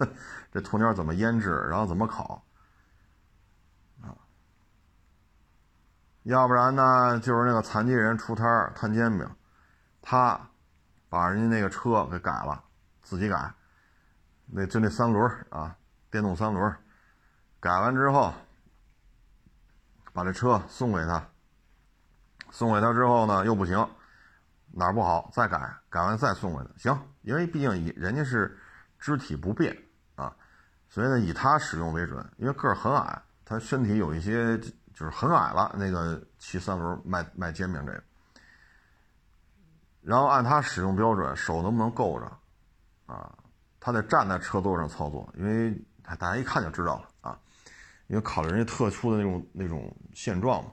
[laughs] 这鸵鸟怎么腌制，然后怎么烤，啊，要不然呢，就是那个残疾人出摊摊煎饼，他把人家那个车给改了，自己改，那就那三轮啊，电动三轮，改完之后，把这车送给他，送给他之后呢，又不行。哪儿不好再改，改完再送回来行，因为毕竟以人家是肢体不便啊，所以呢以他使用为准，因为个儿很矮，他身体有一些就是很矮了。那个骑三轮卖卖煎饼这个，然后按他使用标准，手能不能够着啊？他得站在车座上操作，因为大家一看就知道了啊，因为考虑人家特殊的那种那种现状嘛。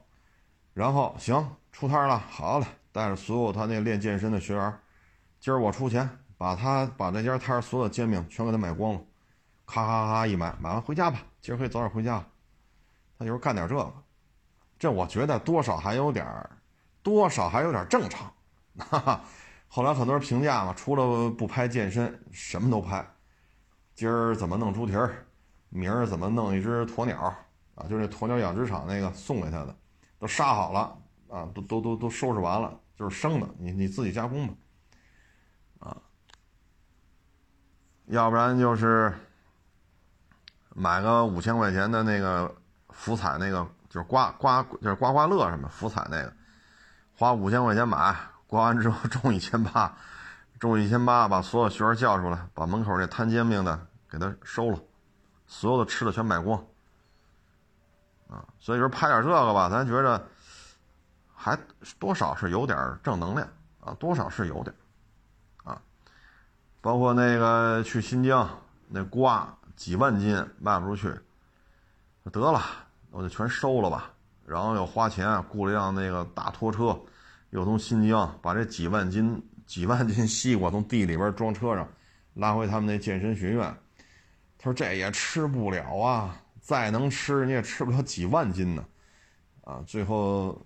然后行出摊了，好了。带着所有他那练健身的学员，今儿我出钱，把他把那家摊所有煎饼全给他买光了，咔咔咔一买，买完回家吧，今儿可以早点回家了。他就是干点这个，这我觉得多少还有点多少还有点正常。[laughs] 哈哈，后来很多人评价嘛，除了不拍健身，什么都拍。今儿怎么弄猪蹄儿，明儿怎么弄一只鸵鸟啊？就是那鸵鸟养殖场那个送给他的，都杀好了。啊，都都都都收拾完了，就是生的，你你自己加工吧，啊，要不然就是买个五千块钱的那个福彩，那个就是刮刮就是刮刮乐什么福彩那个，花五千块钱买，刮完之后中一千八，中一千八，把所有学员叫出来，把门口那摊煎饼的给他收了，所有的吃的全买光，啊，所以说拍点这个吧，咱觉着还多少是有点正能量啊，多少是有点啊，包括那个去新疆那瓜几万斤卖不出去，得了，我就全收了吧，然后又花钱雇了一辆那个大拖车，又从新疆把这几万斤几万斤西瓜从地里边装车上拉回他们那健身学院，他说这也吃不了啊。再能吃，你也吃不了几万斤呢，啊，最后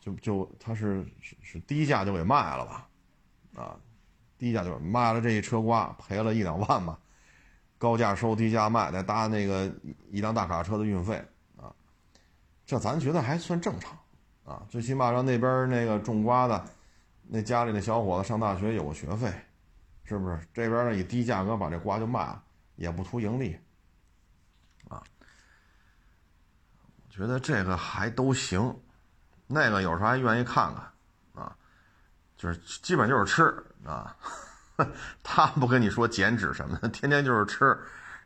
就就他是是是低价就给卖了吧，啊，低价就卖了这一车瓜，赔了一两万吧，高价收低价卖，再搭那个一辆大卡车的运费，啊，这咱觉得还算正常，啊，最起码让那边那个种瓜的那家里的小伙子上大学有个学费，是不是？这边呢以低价格把这瓜就卖了，也不图盈利。觉得这个还都行，那个有时候还愿意看看，啊，就是基本就是吃啊，[laughs] 他不跟你说减脂什么的，天天就是吃，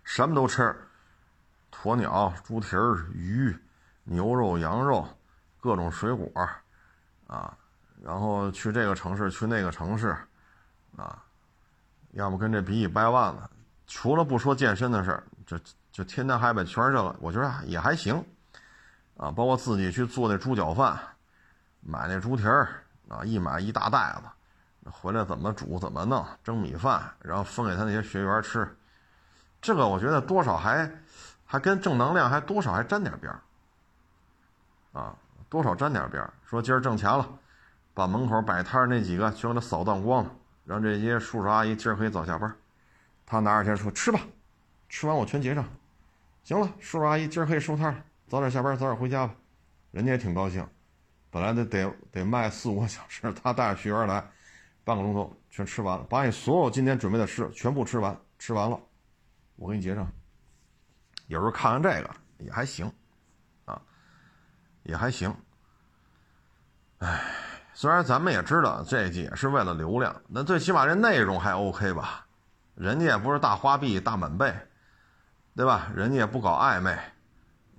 什么都吃，鸵鸟、猪蹄儿、鱼、牛肉、羊肉，各种水果，啊，然后去这个城市，去那个城市，啊，要么跟这比比掰腕子，除了不说健身的事儿，就就天天还把全是这个，我觉得也还行。啊，包括自己去做那猪脚饭，买那猪蹄儿啊，一买一大袋子，回来怎么煮怎么弄，蒸米饭，然后分给他那些学员吃，这个我觉得多少还还跟正能量还多少还沾点边儿，啊，多少沾点边儿。说今儿挣钱了，把门口摆摊儿那几个全给他扫荡光了，让这些叔叔阿姨今儿可以早下班，他拿着钱说吃吧，吃完我全结账，行了，叔叔阿姨今儿可以收摊了。早点下班，早点回家吧，人家也挺高兴。本来得得得卖四五个小时，他带着学员来，半个钟头全吃完了，把你所有今天准备的吃全部吃完，吃完了，我给你结账。有时候看看这个也还行，啊，也还行。哎，虽然咱们也知道这也是为了流量，那最起码这内容还 OK 吧？人家也不是大花臂、大满背，对吧？人家也不搞暧昧，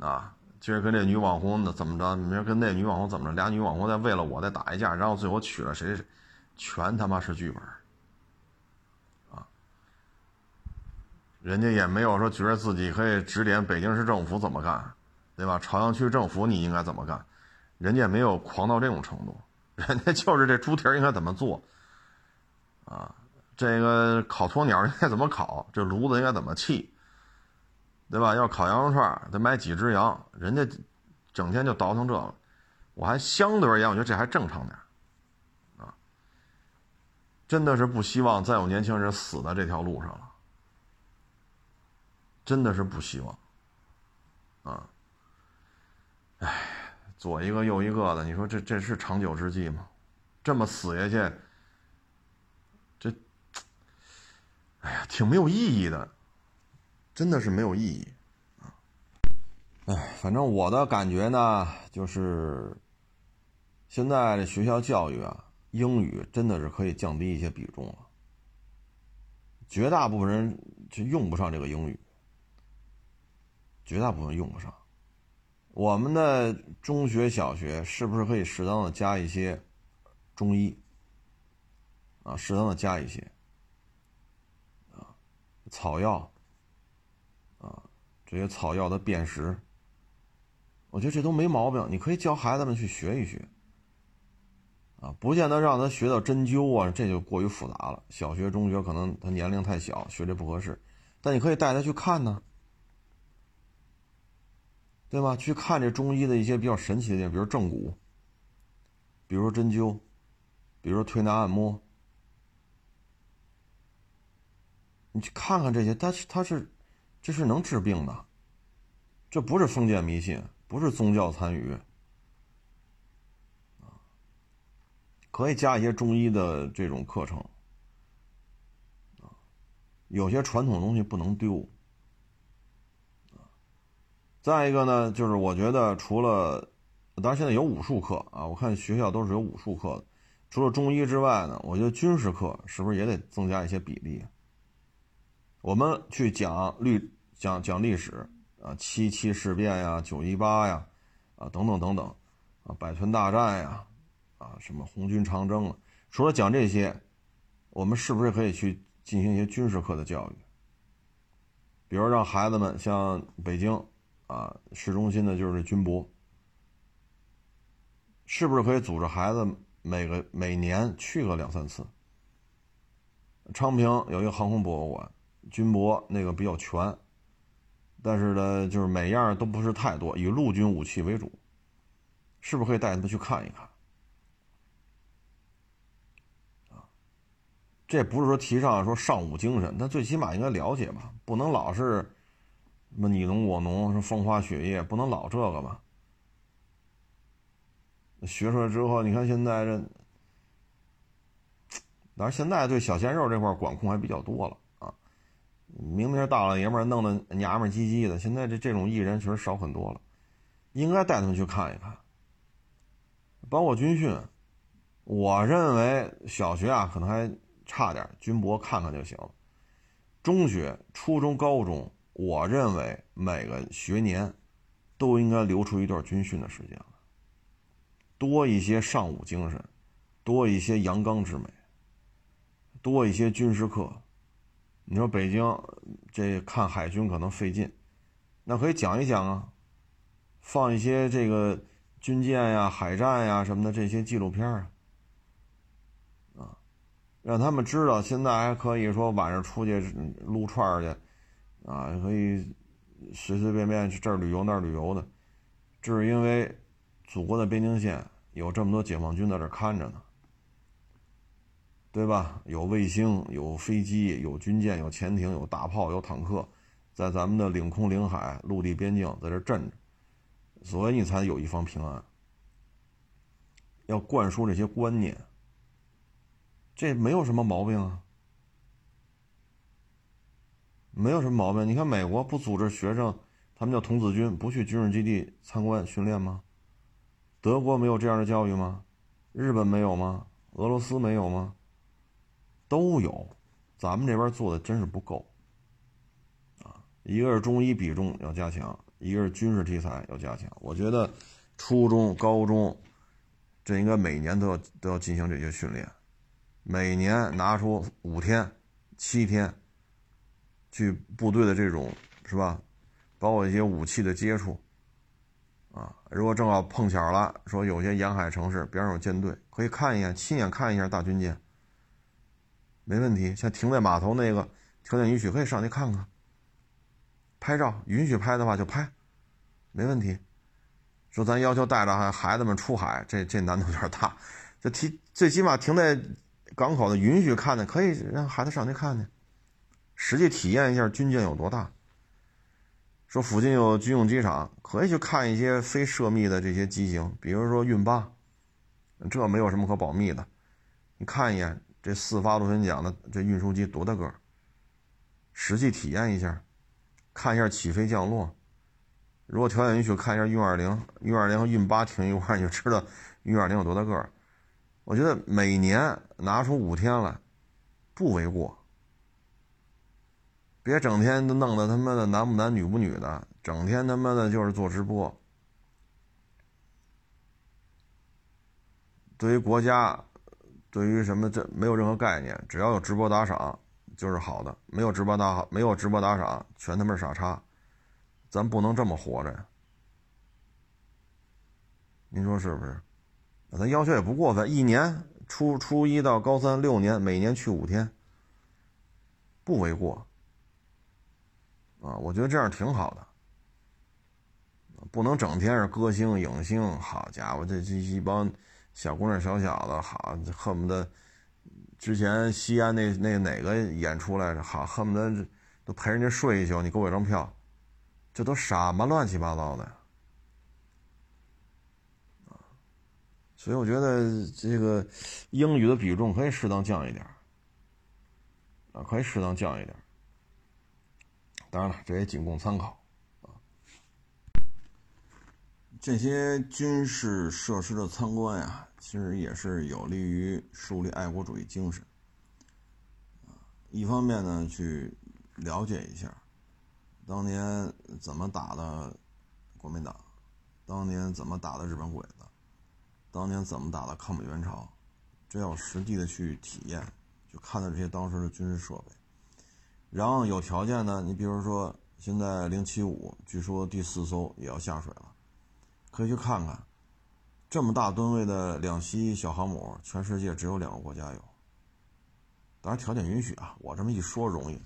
啊。今儿跟这女网红怎么着？明儿跟那女网红怎么着？俩女网红再为了我再打一架，然后最后娶了谁？全他妈是剧本啊！人家也没有说觉得自己可以指点北京市政府怎么干，对吧？朝阳区政府你应该怎么干？人家没有狂到这种程度，人家就是这猪蹄应该怎么做啊？这个烤鸵鸟应该怎么烤？这炉子应该怎么砌？对吧？要烤羊肉串得买几只羊，人家整天就倒腾这个，我还相对而言，我觉得这还正常点啊。真的是不希望再有年轻人死在这条路上了，真的是不希望啊。哎，左一个右一个的，你说这这是长久之计吗？这么死下去，这，哎呀，挺没有意义的。真的是没有意义，啊，哎，反正我的感觉呢，就是现在这学校教育啊，英语真的是可以降低一些比重了。绝大部分人就用不上这个英语，绝大部分用不上。我们的中学、小学是不是可以适当的加一些中医？啊，适当的加一些啊，草药。这些草药的辨识，我觉得这都没毛病。你可以教孩子们去学一学，啊，不见得让他学到针灸啊，这就过于复杂了。小学、中学可能他年龄太小，学这不合适。但你可以带他去看呢，对吧？去看这中医的一些比较神奇的地方，比如正骨，比如说针灸，比如说推拿按摩，你去看看这些，他他是。这是能治病的，这不是封建迷信，不是宗教参与，可以加一些中医的这种课程，有些传统东西不能丢，再一个呢，就是我觉得除了，当然现在有武术课啊，我看学校都是有武术课的，除了中医之外呢，我觉得军事课是不是也得增加一些比例？我们去讲律讲讲历史，啊，七七事变呀，九一八呀，啊，等等等等，啊，百团大战呀，啊，什么红军长征啊，除了讲这些，我们是不是可以去进行一些军事课的教育？比如让孩子们像北京啊市中心的就是军博，是不是可以组织孩子每个每年去个两三次？昌平有一个航空博物馆，军博那个比较全，但是呢，就是每样都不是太多，以陆军武器为主，是不是可以带他们去看一看？这不是说提倡说尚武精神，但最起码应该了解吧，不能老是什么你侬我侬，说风花雪月，不能老这个吧。学出来之后，你看现在这，但是现在对小鲜肉这块管控还比较多了。明明是大老爷们弄得娘们唧唧的，现在这这种艺人确实少很多了，应该带他们去看一看，包括军训。我认为小学啊，可能还。差点军博看看就行了。中学、初中、高中，我认为每个学年都应该留出一段军训的时间，多一些尚武精神，多一些阳刚之美，多一些军事课。你说北京这看海军可能费劲，那可以讲一讲啊，放一些这个军舰呀、海战呀什么的这些纪录片啊。让他们知道，现在还可以说晚上出去撸串去，啊，可以随随便便去这儿旅游那儿旅游的，这是因为祖国的边境线有这么多解放军在这看着呢，对吧？有卫星，有飞机，有军舰，有潜艇，有大炮，有坦克，在咱们的领空、领海、陆地边境在这镇着，所以你才有一方平安。要灌输这些观念。这没有什么毛病啊，没有什么毛病。你看美国不组织学生，他们叫童子军，不去军事基地参观训练吗？德国没有这样的教育吗？日本没有吗？俄罗斯没有吗？都有，咱们这边做的真是不够啊！一个是中医比重要加强，一个是军事题材要加强。我觉得初中、高中这应该每年都要都要进行这些训练。每年拿出五天、七天，去部队的这种是吧？包括一些武器的接触，啊，如果正好碰巧了，说有些沿海城市边上有舰队，可以看一眼，亲眼看一下大军舰，没问题。像停在码头那个，条件允许可以上去看看，拍照，允许拍的话就拍，没问题。说咱要求带着孩子们出海，这这难度有点大，就提最起码停在。港口的允许看的，可以让孩子上去看去，实际体验一下军舰有多大。说附近有军用机场，可以去看一些非涉密的这些机型，比如说运八，这没有什么可保密的。你看一眼这四发螺旋桨的这运输机多大个，实际体验一下，看一下起飞降落。如果条件允许，看一下运二零，运二零和运八停一块，你就知道运二零有多大个。我觉得每年拿出五天来，不为过。别整天都弄得他妈的男不男女不女的，整天他妈的就是做直播。对于国家，对于什么这没有任何概念，只要有直播打赏就是好的，没有直播打没有直播打赏全他妈傻叉。咱不能这么活着呀！您说是不是？那咱要求也不过分，一年初初一到高三六年，每年去五天，不为过。啊，我觉得这样挺好的，不能整天是歌星影星。好家伙，这这一帮小姑娘小小子，好恨不得之前西安那那哪个演出来着，好恨不得都陪人家睡一宿，你给我一张票，这都什么乱七八糟的？所以我觉得这个英语的比重可以适当降一点啊，可以适当降一点当然了，这也仅供参考啊。这些军事设施的参观呀，其实也是有利于树立爱国主义精神啊。一方面呢，去了解一下当年怎么打的国民党？当年怎么打的日本鬼子？当年怎么打的抗美援朝？这要实地的去体验，就看到这些当时的军事设备。然后有条件呢，你比如说现在零七五，据说第四艘也要下水了，可以去看看。这么大吨位的两栖小航母，全世界只有两个国家有。当然条件允许啊，我这么一说容易，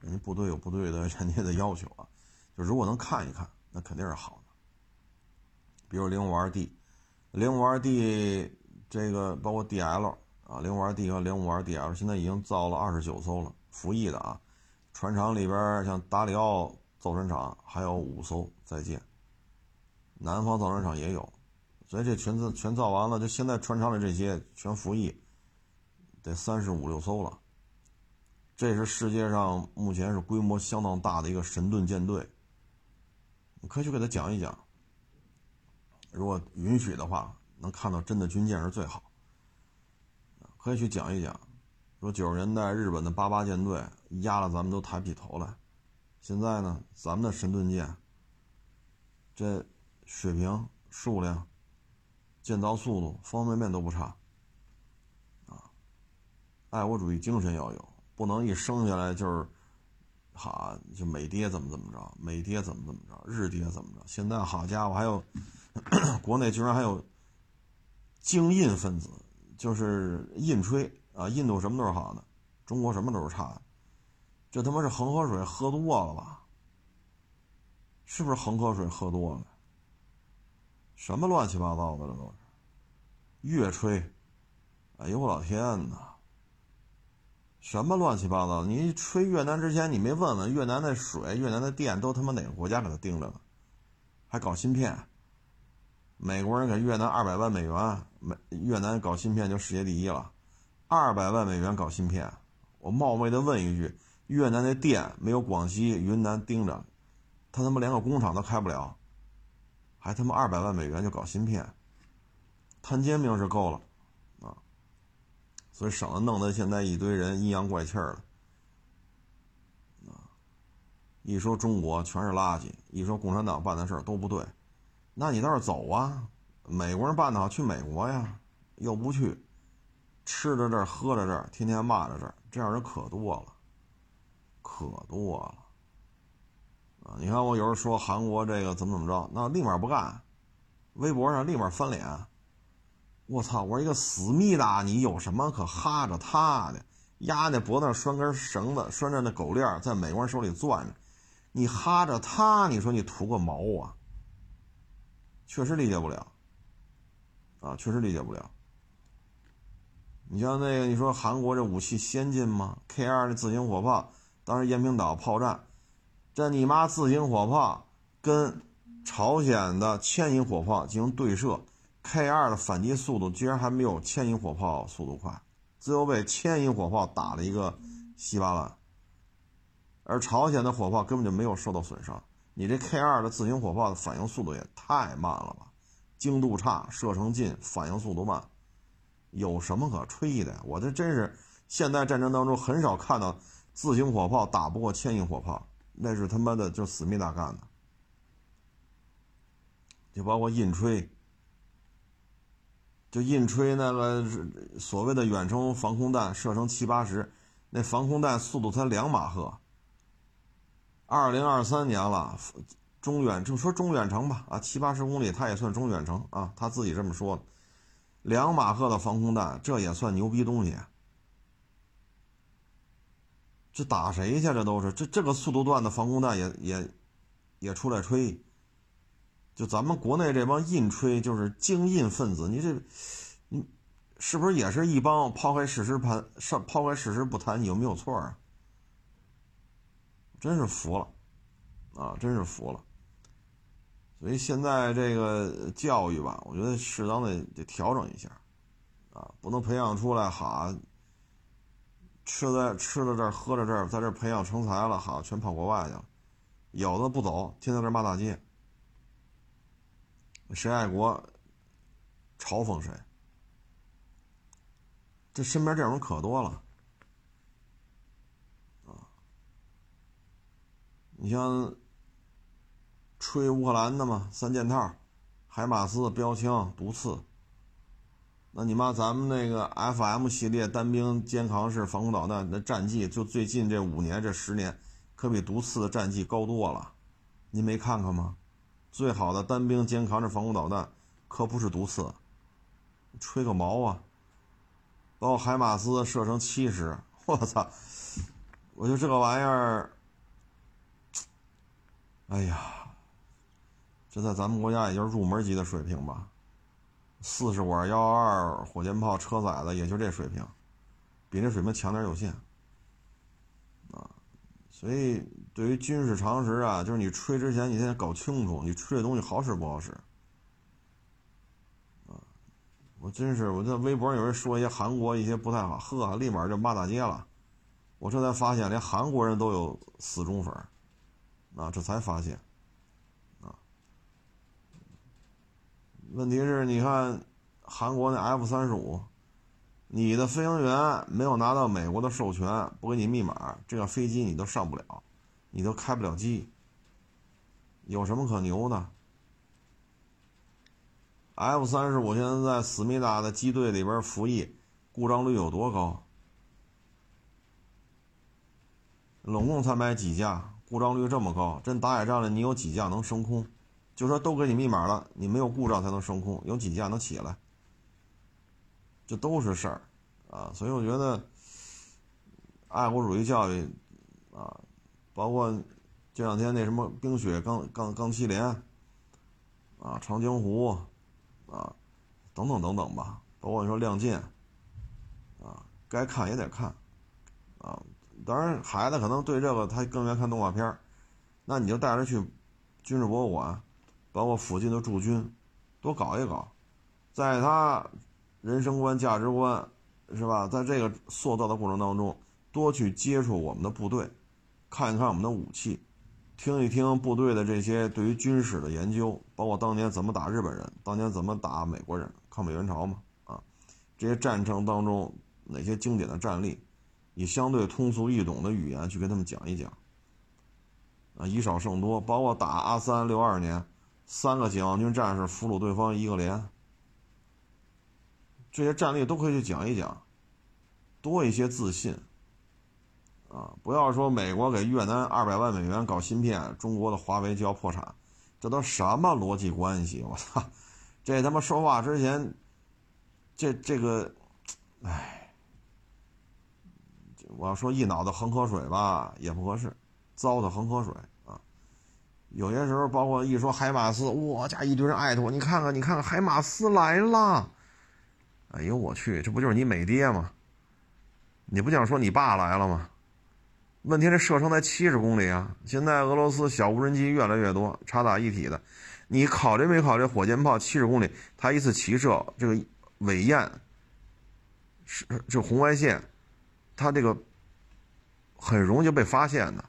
人家部队有部队的人家的要求啊。就如果能看一看，那肯定是好的。比如零五二 D，零五二 D 这个包括 DL 啊，零五二 D 和零五二 DL 现在已经造了二十九艘了，服役的啊。船厂里边像达里奥造船厂还有五艘在建，南方造船厂也有。所以这全造全造完了，就现在船厂里这些全服役，得三十五六艘了。这是世界上目前是规模相当大的一个神盾舰队。你可以去给他讲一讲，如果允许的话，能看到真的军舰是最好。可以去讲一讲，说九十年代日本的八八舰队压了咱们都抬不起头来，现在呢，咱们的神盾舰，这水平数量。建造速度方方面面都不差，啊，爱国主义精神要有，不能一生下来就是，哈，就美爹怎么怎么着，美爹怎么怎么着，日爹怎么着。现在好家伙，还有 [coughs] 国内居然还有精印分子，就是印吹啊，印度什么都是好的，中国什么都是差的，这他妈是恒河水喝多了吧？是不是恒河水喝多了？什么乱七八糟的，了都是越吹！哎呦我老天哪！什么乱七八糟？你吹越南之前，你没问问越南的水、越南的电都他妈哪个国家给他盯着呢？还搞芯片？美国人给越南二百万美元，美越南搞芯片就世界第一了。二百万美元搞芯片，我冒昧的问一句：越南的电没有广西、云南盯着，他他妈连个工厂都开不了。还他妈二百万美元就搞芯片，摊煎饼是够了，啊，所以省得弄得现在一堆人阴阳怪气儿的，啊，一说中国全是垃圾，一说共产党办的事儿都不对，那你倒是走啊，美国人办的好，去美国呀，又不去，吃着这儿喝着这儿，天天骂着这儿，这样人可多了，可多了。啊，你看我有时候说韩国这个怎么怎么着，那立马不干，微博上立马翻脸。我操！我一个思密达，你有什么可哈着他的？压那脖子上拴根绳子，拴着那狗链，在美国人手里攥着，你哈着他，你说你图个毛啊？确实理解不了，啊，确实理解不了。你像那个，你说韩国这武器先进吗？K 二的自行火炮，当时延坪岛炮战。这你妈自行火炮跟朝鲜的牵引火炮进行对射，K 二的反击速度居然还没有牵引火炮速度快，最后被牵引火炮打了一个稀巴烂。而朝鲜的火炮根本就没有受到损伤。你这 K 二的自行火炮的反应速度也太慢了吧，精度差，射程近，反应速度慢，有什么可吹的呀？我这真是现代战争当中很少看到自行火炮打不过牵引火炮。那是他妈的就思密达干的，就包括印吹，就印吹那个所谓的远程防空弹，射程七八十，那防空弹速度才两马赫。二零二三年了，中远就说中远程吧，啊七八十公里，它也算中远程啊，他自己这么说的，两马赫的防空弹，这也算牛逼东西。这打谁去？这都是这这个速度段的防空弹也也也出来吹。就咱们国内这帮硬吹，就是精印分子，你这你是不是也是一帮抛开事实盘上抛开事实不谈，有没有错啊？真是服了啊！真是服了。所以现在这个教育吧，我觉得适当的得调整一下啊，不能培养出来哈。吃在吃了这儿，喝着这儿，在这儿培养成才了，好，全跑国外去了。有的不走，天天在这骂大街。谁爱国，嘲讽谁。这身边这种人可多了，啊！你像吹乌克兰的嘛，三件套，海马斯标枪、毒刺。那你妈咱们那个 FM 系列单兵肩扛式防空导弹的战绩，就最近这五年、这十年，可比毒刺的战绩高多了。您没看看吗？最好的单兵肩扛式防空导弹，可不是毒刺。吹个毛啊！把我海马斯射程七十，我操！我就这个玩意儿，哎呀，这在咱们国家也就是入门级的水平吧。四十管幺幺二火箭炮车载的，也就这水平，比这水平强点有限。啊，所以对于军事常识啊，就是你吹之前，你先搞清楚，你吹这东西好使不好使。啊我真是，我在微博上有人说一些韩国一些不太好，呵，立马就骂大街了。我这才发现，连韩国人都有死忠粉啊，这才发现，问题是，你看韩国那 F 三十五，你的飞行员没有拿到美国的授权，不给你密码，这个飞机你都上不了，你都开不了机，有什么可牛的？F 三十五现在在思密达的机队里边服役，故障率有多高？总共才买几架，故障率这么高？真打野战了，你有几架能升空？就说都给你密码了，你没有故障才能升空，有几架能起来？这都是事儿啊！所以我觉得，爱国主义教育啊，包括这两天那什么冰雪钢钢钢七连啊，长津湖。啊，等等等等吧，包括你说《亮剑》，啊，该看也得看，啊，当然孩子可能对这个他更愿看动画片那你就带着去军事博物馆，包括附近的驻军，多搞一搞，在他人生观、价值观，是吧？在这个塑造的过程当中，多去接触我们的部队，看一看我们的武器。听一听部队的这些对于军事的研究，包括当年怎么打日本人，当年怎么打美国人，抗美援朝嘛，啊，这些战争当中哪些经典的战例，以相对通俗易懂的语言去跟他们讲一讲，啊，以少胜多，包括打阿三六二年，三个解放军战士俘虏对方一个连，这些战例都可以去讲一讲，多一些自信。啊，不要说美国给越南二百万美元搞芯片，中国的华为就要破产，这都什么逻辑关系？我操，这他妈说话之前，这这个，哎，我要说一脑子恒河水吧也不合适，糟蹋恒河水。有些时候，包括一说海马斯，我家一堆人艾特我，你看看，你看看海马斯来了，哎呦我去，这不就是你美爹吗？你不想说你爸来了吗？问题这射程才七十公里啊！现在俄罗斯小无人机越来越多，插打一体的。你考虑没考虑火箭炮七十公里，它一次齐射这个尾焰是这红外线，它这个很容易就被发现的。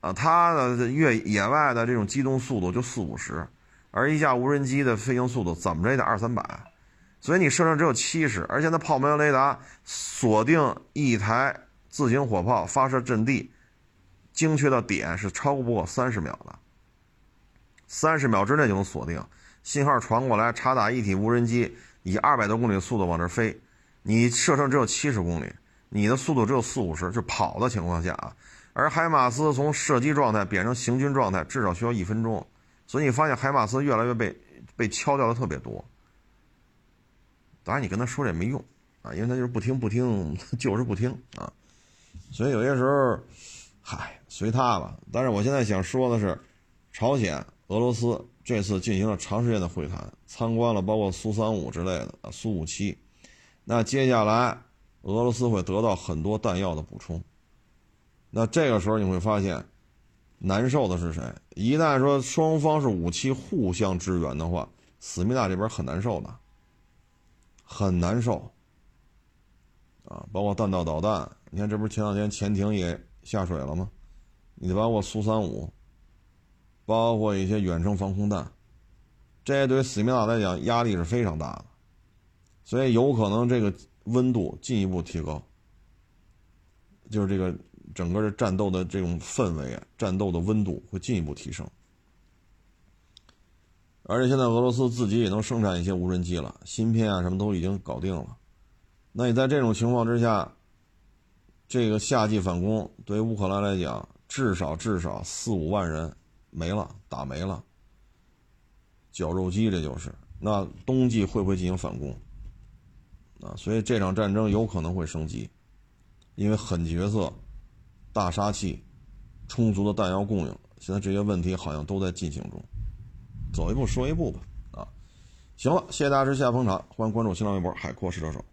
啊，它的越野外的这种机动速度就四五十，而一架无人机的飞行速度怎么着也得二三百，所以你射程只有七十，而且它炮门雷达锁定一台。自行火炮发射阵地，精确的点是超过不过三十秒的。三十秒之内就能锁定信号传过来，察打一体无人机以二百多公里的速度往这飞，你射程只有七十公里，你的速度只有四五十，就跑的情况下啊。而海马斯从射击状态变成行军状态至少需要一分钟，所以你发现海马斯越来越被被敲掉的特别多。当然你跟他说这也没用啊，因为他就是不听不听，[laughs] 就是不听啊。所以有些时候，嗨，随他吧。但是我现在想说的是，朝鲜、俄罗斯这次进行了长时间的会谈，参观了包括苏三五之类的啊，苏五七。那接下来，俄罗斯会得到很多弹药的补充。那这个时候你会发现，难受的是谁？一旦说双方是武器互相支援的话，思密达这边很难受的，很难受。啊，包括弹道导弹。你看，这不是前两天潜艇也下水了吗？你包括苏三五，包括一些远程防空弹，这些对思密达来讲压力是非常大的，所以有可能这个温度进一步提高，就是这个整个的战斗的这种氛围，战斗的温度会进一步提升。而且现在俄罗斯自己也能生产一些无人机了，芯片啊什么都已经搞定了。那你在这种情况之下，这个夏季反攻对于乌克兰来讲，至少至少四五万人没了，打没了，绞肉机这就是。那冬季会不会进行反攻？啊，所以这场战争有可能会升级，因为狠角色、大杀器、充足的弹药供应，现在这些问题好像都在进行中。走一步说一步吧，啊，行了，谢谢大家支持，下捧场，欢迎关注新浪微博海阔试车手。